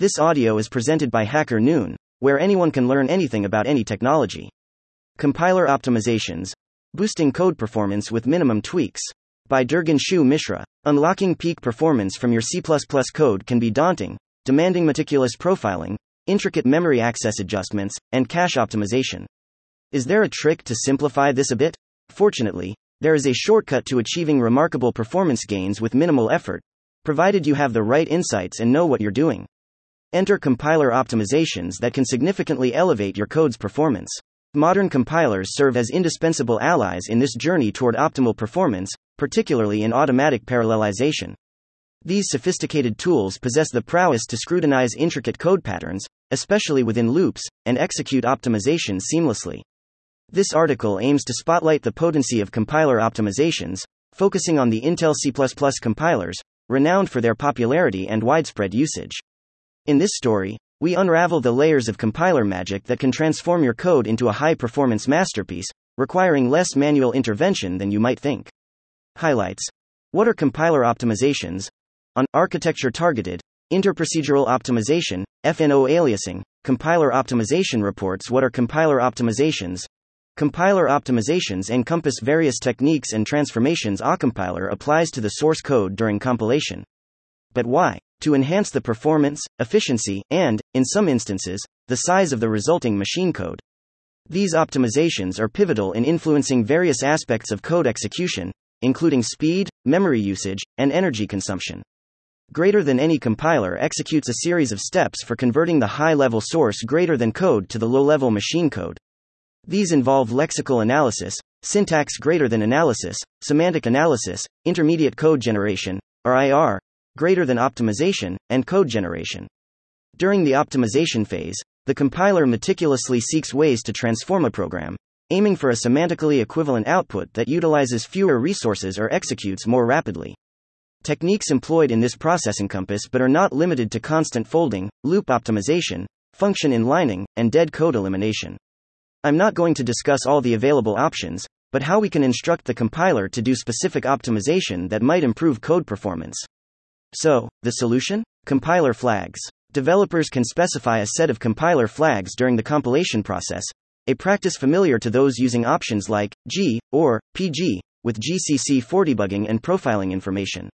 This audio is presented by Hacker Noon, where anyone can learn anything about any technology. Compiler Optimizations Boosting Code Performance with Minimum Tweaks. By Durganshu Mishra. Unlocking peak performance from your C code can be daunting, demanding meticulous profiling, intricate memory access adjustments, and cache optimization. Is there a trick to simplify this a bit? Fortunately, there is a shortcut to achieving remarkable performance gains with minimal effort, provided you have the right insights and know what you're doing. Enter compiler optimizations that can significantly elevate your code's performance. Modern compilers serve as indispensable allies in this journey toward optimal performance, particularly in automatic parallelization. These sophisticated tools possess the prowess to scrutinize intricate code patterns, especially within loops, and execute optimizations seamlessly. This article aims to spotlight the potency of compiler optimizations, focusing on the Intel C compilers, renowned for their popularity and widespread usage. In this story, we unravel the layers of compiler magic that can transform your code into a high performance masterpiece, requiring less manual intervention than you might think. Highlights What are compiler optimizations? On architecture targeted, interprocedural optimization, FNO aliasing, compiler optimization reports. What are compiler optimizations? Compiler optimizations encompass various techniques and transformations. A compiler applies to the source code during compilation. But why? To enhance the performance, efficiency, and, in some instances, the size of the resulting machine code. These optimizations are pivotal in influencing various aspects of code execution, including speed, memory usage, and energy consumption. Greater than any compiler executes a series of steps for converting the high level source greater than code to the low level machine code. These involve lexical analysis, syntax greater than analysis, semantic analysis, intermediate code generation, or IR, greater than optimization, and code generation. During the optimization phase, the compiler meticulously seeks ways to transform a program, aiming for a semantically equivalent output that utilizes fewer resources or executes more rapidly. Techniques employed in this process encompass but are not limited to constant folding, loop optimization, function inlining, and dead code elimination. I'm not going to discuss all the available options, but how we can instruct the compiler to do specific optimization that might improve code performance. So, the solution? Compiler flags. Developers can specify a set of compiler flags during the compilation process, a practice familiar to those using options like G or PG with GCC for debugging and profiling information.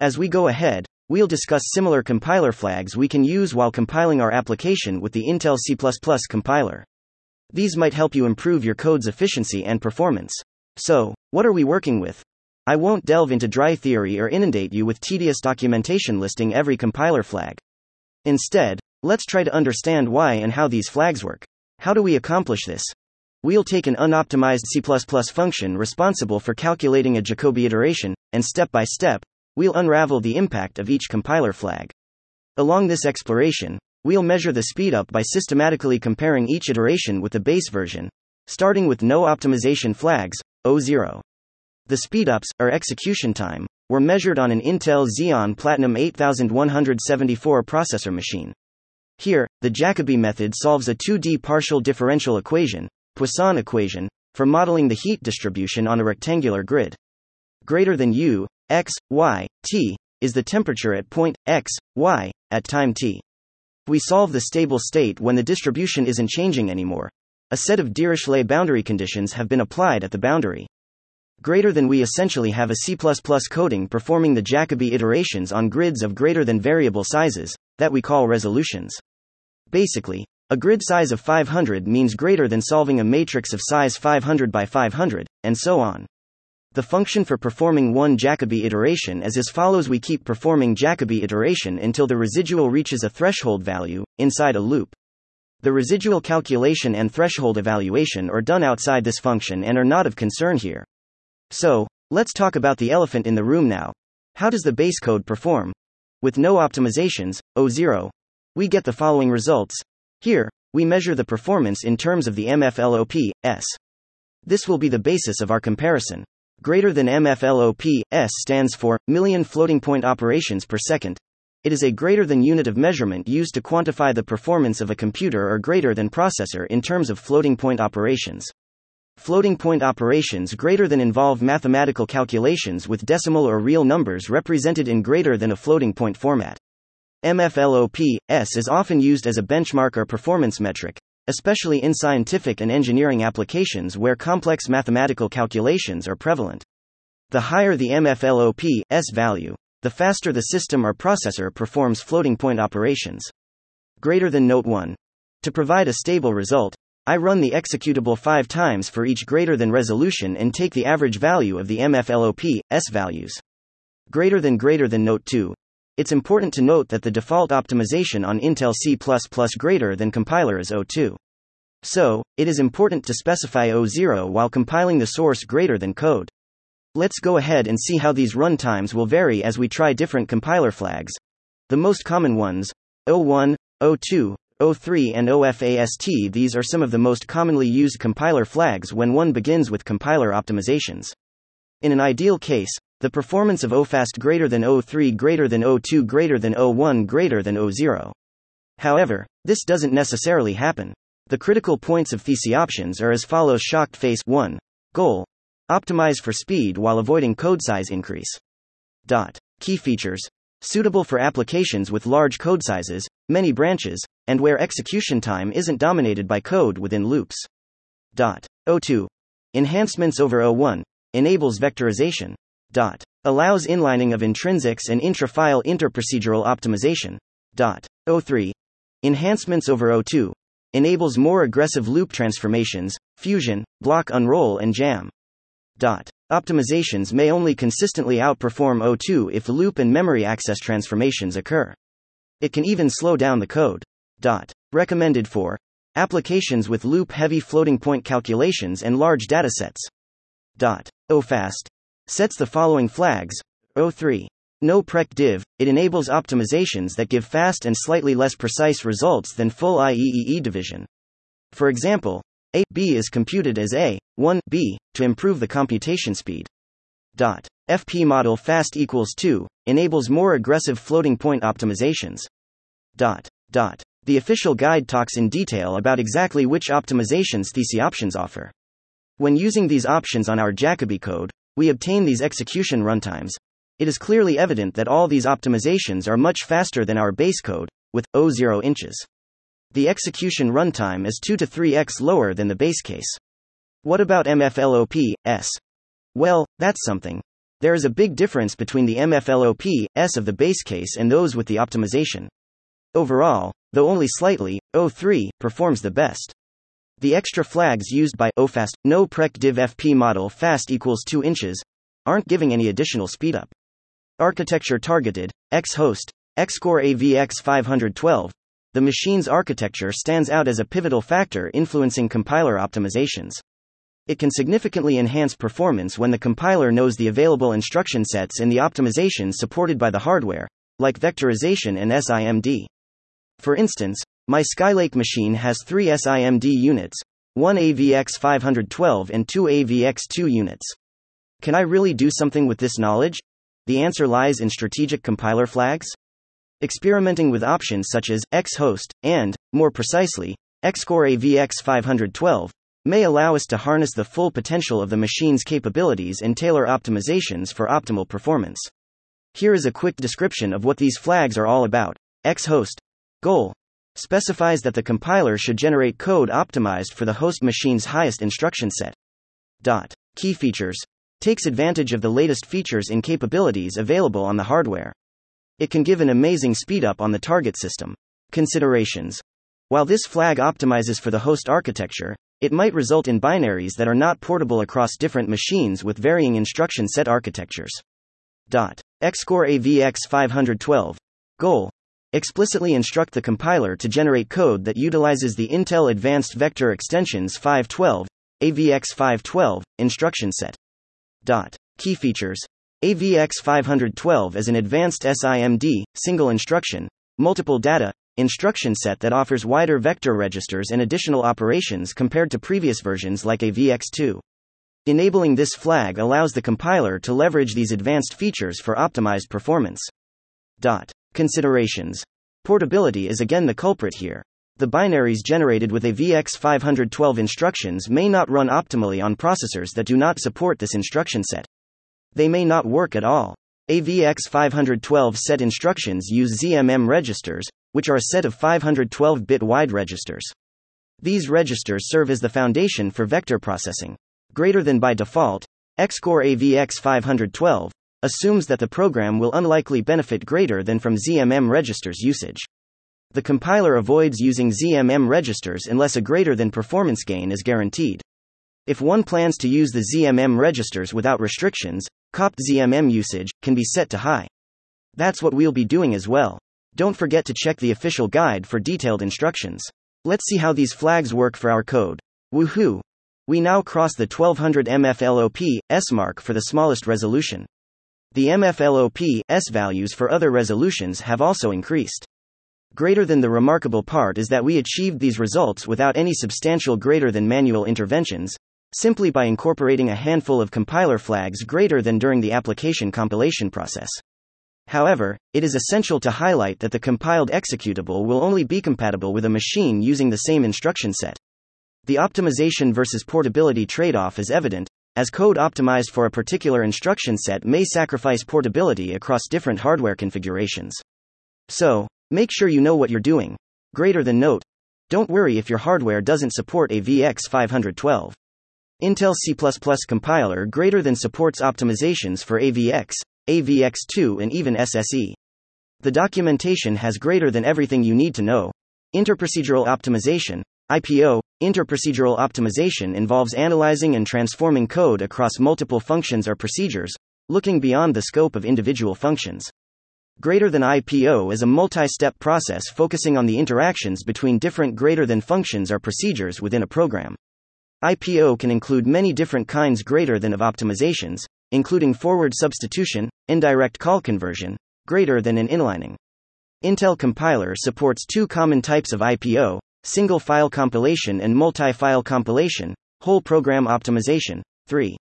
As we go ahead, we'll discuss similar compiler flags we can use while compiling our application with the Intel C++ compiler. These might help you improve your code's efficiency and performance. So, what are we working with? I won't delve into dry theory or inundate you with tedious documentation listing every compiler flag. Instead, let's try to understand why and how these flags work. How do we accomplish this? We'll take an unoptimized C++ function responsible for calculating a Jacobi iteration, and step by step, we'll unravel the impact of each compiler flag. Along this exploration, We'll measure the speedup by systematically comparing each iteration with the base version, starting with no optimization flags, O0. The speedups, or execution time, were measured on an Intel Xeon Platinum 8174 processor machine. Here, the Jacobi method solves a 2D partial differential equation, Poisson equation, for modeling the heat distribution on a rectangular grid. Greater than U, x, y, t, is the temperature at point x, y, at time t. We solve the stable state when the distribution isn't changing anymore. A set of Dirichlet boundary conditions have been applied at the boundary. Greater than we essentially have a C++ coding performing the Jacobi iterations on grids of greater than variable sizes, that we call resolutions. Basically, a grid size of 500 means greater than solving a matrix of size 500 by 500, and so on. The function for performing one Jacobi iteration is as follows We keep performing Jacobi iteration until the residual reaches a threshold value, inside a loop. The residual calculation and threshold evaluation are done outside this function and are not of concern here. So, let's talk about the elephant in the room now. How does the base code perform? With no optimizations, O0, we get the following results. Here, we measure the performance in terms of the MFLOP, S. This will be the basis of our comparison. Greater than MFLOP, S stands for million floating point operations per second. It is a greater than unit of measurement used to quantify the performance of a computer or greater than processor in terms of floating point operations. Floating point operations greater than involve mathematical calculations with decimal or real numbers represented in greater than a floating point format. MFLOP S is often used as a benchmark or performance metric, especially in scientific and engineering applications where complex mathematical calculations are prevalent. The higher the MFLOP S value, the faster the system or processor performs floating point operations. Greater than Note 1. To provide a stable result, I run the executable 5 times for each greater than resolution and take the average value of the MFLOP S values. Greater than greater than Note 2. It's important to note that the default optimization on Intel C++ greater than compiler is O2. So, it is important to specify O0 while compiling the source greater than code. Let's go ahead and see how these runtimes will vary as we try different compiler flags. The most common ones O1, O2, O3, and OFAST. These are some of the most commonly used compiler flags when one begins with compiler optimizations. In an ideal case, the performance of OFAST greater than O3 greater than O2 greater than O1 greater than O0. However, this doesn't necessarily happen. The critical points of TC options are as follows shocked face 1. Goal. Optimize for speed while avoiding code size increase. Dot. Key features. Suitable for applications with large code sizes, many branches, and where execution time isn't dominated by code within loops. Dot. O2. Enhancements over O1. Enables vectorization. Dot. Allows inlining of intrinsics and intra-file interprocedural optimization. Dot. O3. Enhancements over O2. Enables more aggressive loop transformations, fusion, block unroll and jam. Dot. Optimizations may only consistently outperform O2 if loop and memory access transformations occur. It can even slow down the code. Dot. Recommended for applications with loop heavy floating point calculations and large datasets. Dot. OFAST sets the following flags O3. No prec div, it enables optimizations that give fast and slightly less precise results than full IEEE division. For example, A B is computed as A 1 B to improve the computation speed. Dot. FP model fast equals 2 enables more aggressive floating point optimizations. Dot. Dot. The official guide talks in detail about exactly which optimizations TC options offer. When using these options on our Jacobi code, we obtain these execution runtimes. It is clearly evident that all these optimizations are much faster than our base code, with O0 inches. The execution runtime is 2 to 3x lower than the base case. What about MFLOP, S? Well, that's something. There is a big difference between the MFLOP, S of the base case and those with the optimization. Overall, though only slightly, O3 performs the best. The extra flags used by OFAST, no prec div FP model fast equals 2 inches, aren't giving any additional speedup. Architecture targeted, Xhost, Xcore AVX 512. The machine's architecture stands out as a pivotal factor influencing compiler optimizations. It can significantly enhance performance when the compiler knows the available instruction sets and the optimizations supported by the hardware, like vectorization and SIMD. For instance, my Skylake machine has three SIMD units, one AVX512 and two AVX2 units. Can I really do something with this knowledge? The answer lies in strategic compiler flags. Experimenting with options such as Xhost and, more precisely, Xcore AVX512 may allow us to harness the full potential of the machine's capabilities and tailor optimizations for optimal performance. Here is a quick description of what these flags are all about. Xhost goal specifies that the compiler should generate code optimized for the host machine's highest instruction set. Dot. Key features takes advantage of the latest features and capabilities available on the hardware. It can give an amazing speedup on the target system. Considerations While this flag optimizes for the host architecture, it might result in binaries that are not portable across different machines with varying instruction set architectures. Dot. Xcore AVX 512. Goal explicitly instruct the compiler to generate code that utilizes the Intel Advanced Vector Extensions 512, AVX 512, instruction set. Dot. Key features AVX 512 is an advanced SIMD, single instruction, multiple data, instruction set that offers wider vector registers and additional operations compared to previous versions like AVX2. Enabling this flag allows the compiler to leverage these advanced features for optimized performance. Dot. Considerations. Portability is again the culprit here. The binaries generated with AVX512 instructions may not run optimally on processors that do not support this instruction set. They may not work at all. AVX512 set instructions use ZMM registers, which are a set of 512 bit wide registers. These registers serve as the foundation for vector processing. Greater than by default, Xcore AVX512 assumes that the program will unlikely benefit greater than from ZMM registers usage. The compiler avoids using ZMM registers unless a greater than performance gain is guaranteed. If one plans to use the ZMM registers without restrictions, qopt ZMM usage can be set to high. That's what we'll be doing as well. Don't forget to check the official guide for detailed instructions. Let's see how these flags work for our code. Woohoo! We now cross the 1200 MFLOP S mark for the smallest resolution. The MFLOP S values for other resolutions have also increased. Greater than the remarkable part is that we achieved these results without any substantial greater than manual interventions, simply by incorporating a handful of compiler flags greater than during the application compilation process. However, it is essential to highlight that the compiled executable will only be compatible with a machine using the same instruction set. The optimization versus portability trade off is evident, as code optimized for a particular instruction set may sacrifice portability across different hardware configurations. So, make sure you know what you're doing. Greater than note. Don't worry if your hardware doesn't support AVX512. Intel C++ compiler greater than supports optimizations for AVX, AVX2 and even SSE. The documentation has greater than everything you need to know. Interprocedural optimization, IPO, interprocedural optimization involves analyzing and transforming code across multiple functions or procedures, looking beyond the scope of individual functions. Greater than IPO is a multi step process focusing on the interactions between different greater than functions or procedures within a program. IPO can include many different kinds greater than of optimizations, including forward substitution, indirect call conversion, greater than and inlining. Intel compiler supports two common types of IPO single file compilation and multi file compilation, whole program optimization. 3.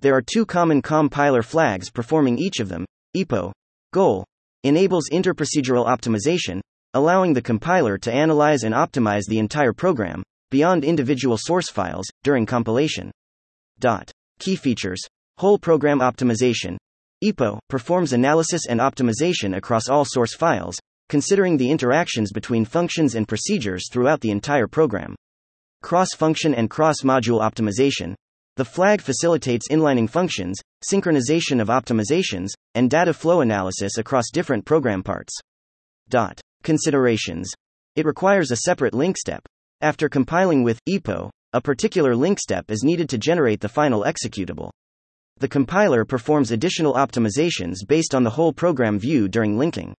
There are two common compiler flags performing each of them. IPO goal enables interprocedural optimization, allowing the compiler to analyze and optimize the entire program, beyond individual source files, during compilation. Dot. Key features Whole Program Optimization IPO performs analysis and optimization across all source files, considering the interactions between functions and procedures throughout the entire program. Cross function and cross module optimization the flag facilitates inlining functions, synchronization of optimizations, and data flow analysis across different program parts. Dot. Considerations. It requires a separate link step, after compiling with IPO, a particular link step is needed to generate the final executable. The compiler performs additional optimizations based on the whole program view during linking.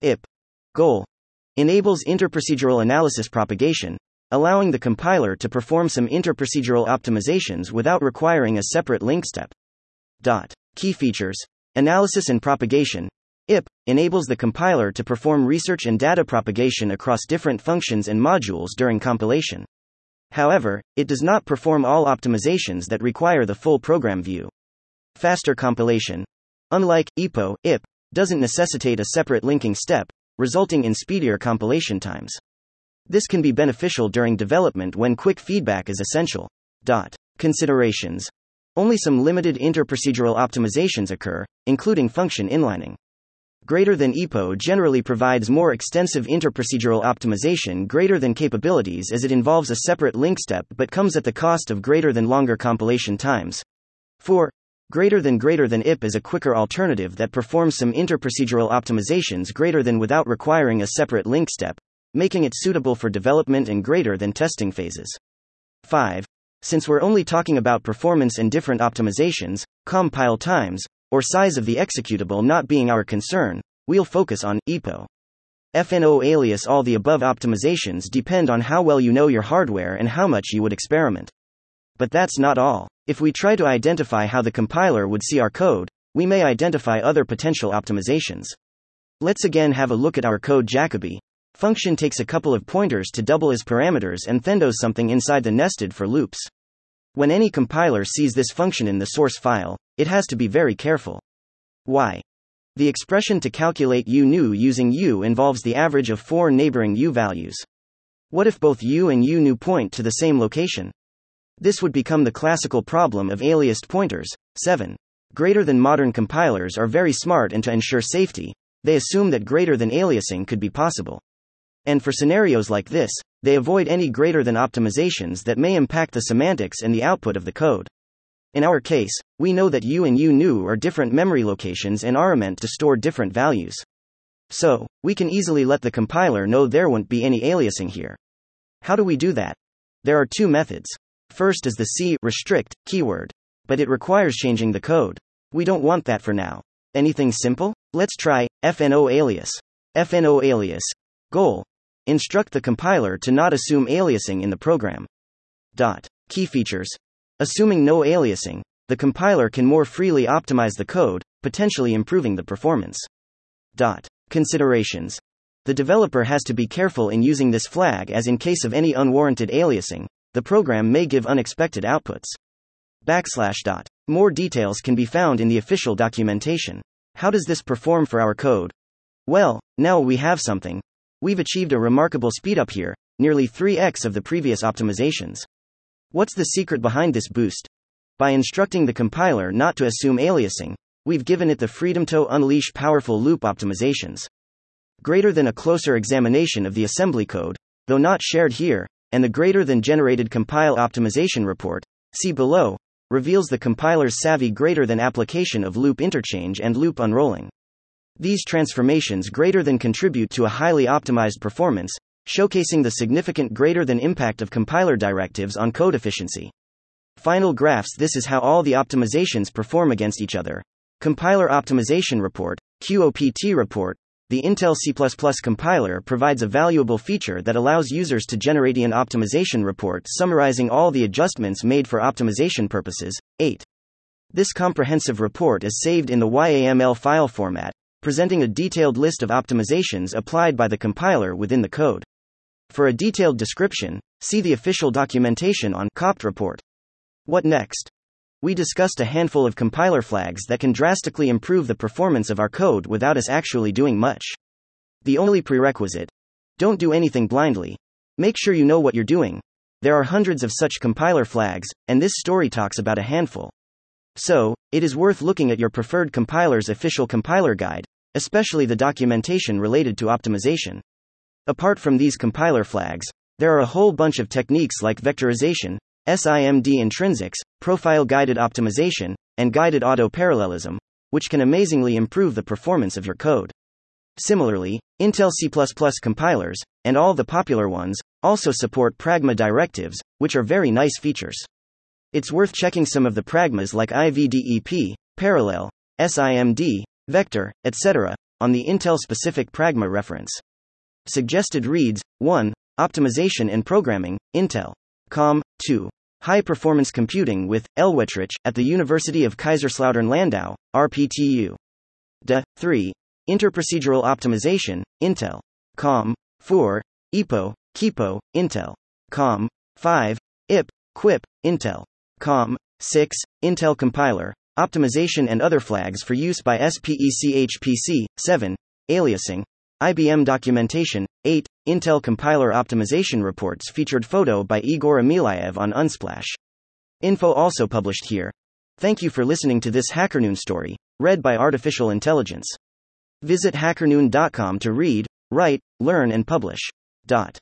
IP goal enables interprocedural analysis propagation, allowing the compiler to perform some interprocedural optimizations without requiring a separate link step. Dot. Key features Analysis and propagation IP enables the compiler to perform research and data propagation across different functions and modules during compilation. However, it does not perform all optimizations that require the full program view. Faster compilation. Unlike IPO, IP doesn't necessitate a separate linking step, resulting in speedier compilation times. This can be beneficial during development when quick feedback is essential. Dot. Considerations. Only some limited interprocedural optimizations occur, including function inlining. Greater than IPO generally provides more extensive interprocedural optimization greater than capabilities as it involves a separate link step but comes at the cost of greater than longer compilation times. 4. Greater than greater than IP is a quicker alternative that performs some interprocedural optimizations greater than without requiring a separate link step, making it suitable for development and greater than testing phases. 5. Since we're only talking about performance and different optimizations, compile times, or size of the executable not being our concern, we'll focus on IPO. FNO alias all the above optimizations depend on how well you know your hardware and how much you would experiment. But that's not all. If we try to identify how the compiler would see our code, we may identify other potential optimizations. Let's again have a look at our code Jacobi. Function takes a couple of pointers to double as parameters and then does something inside the nested for loops. When any compiler sees this function in the source file, it has to be very careful. Why? The expression to calculate u new using u involves the average of four neighboring u values. What if both u and u new point to the same location? This would become the classical problem of aliased pointers. 7. Greater than modern compilers are very smart and to ensure safety, they assume that greater than aliasing could be possible. And for scenarios like this, they avoid any greater than optimizations that may impact the semantics and the output of the code. In our case, we know that u and u are different memory locations and are meant to store different values. So, we can easily let the compiler know there won't be any aliasing here. How do we do that? There are two methods. First is the C restrict keyword, but it requires changing the code. We don't want that for now. Anything simple? Let's try fno alias. fno alias. Goal. Instruct the compiler to not assume aliasing in the program. Dot. Key features. Assuming no aliasing, the compiler can more freely optimize the code, potentially improving the performance. Dot. Considerations. The developer has to be careful in using this flag as in case of any unwarranted aliasing, the program may give unexpected outputs. Backslash dot. More details can be found in the official documentation. How does this perform for our code? Well, now we have something. We've achieved a remarkable speedup here, nearly 3x of the previous optimizations. What's the secret behind this boost? By instructing the compiler not to assume aliasing, we've given it the freedom to unleash powerful loop optimizations. Greater than a closer examination of the assembly code, though not shared here, and the greater than generated compile optimization report, see below, reveals the compiler's savvy greater than application of loop interchange and loop unrolling. These transformations greater than contribute to a highly optimized performance, showcasing the significant greater than impact of compiler directives on code efficiency. Final graphs This is how all the optimizations perform against each other. Compiler Optimization Report, QOPT report, the Intel C++ compiler provides a valuable feature that allows users to generate an optimization report summarizing all the adjustments made for optimization purposes. 8. This comprehensive report is saved in the YAML file format, presenting a detailed list of optimizations applied by the compiler within the code. For a detailed description, see the official documentation on QOPT report. What next? we discussed a handful of compiler flags that can drastically improve the performance of our code without us actually doing much. The only prerequisite don't do anything blindly. Make sure you know what you're doing. There are hundreds of such compiler flags, and this story talks about a handful. So, it is worth looking at your preferred compiler's official compiler guide, especially the documentation related to optimization. Apart from these compiler flags, there are a whole bunch of techniques like vectorization, SIMD intrinsics, profile guided optimization, and guided auto parallelism, which can amazingly improve the performance of your code. Similarly, Intel C++ compilers, and all the popular ones, also support pragma directives, which are very nice features. It's worth checking some of the pragmas like IVDEP, parallel, SIMD, vector, etc., on the Intel specific pragma reference. Suggested reads 1. Optimization and Programming, Intel. Com. 2. High Performance Computing with Elwetritsch at the University of Kaiserslautern Landau, RPTU. De. 3. Interprocedural Optimization, Intel. Com. 4. IPO, KIPO, Intel. Com. 5. IP, QUIP, Intel. Com. 6. Intel Compiler, Optimization and other flags for use by SPECHPC. 7. Aliasing, IBM documentation. 8. Intel compiler optimization reports featured photo by Igor Omilaev on Unsplash. Info also published here. Thank you for listening to this HackerNoon story, read by Artificial Intelligence. Visit hackerNoon.com to read, write, learn, and publish. Dot.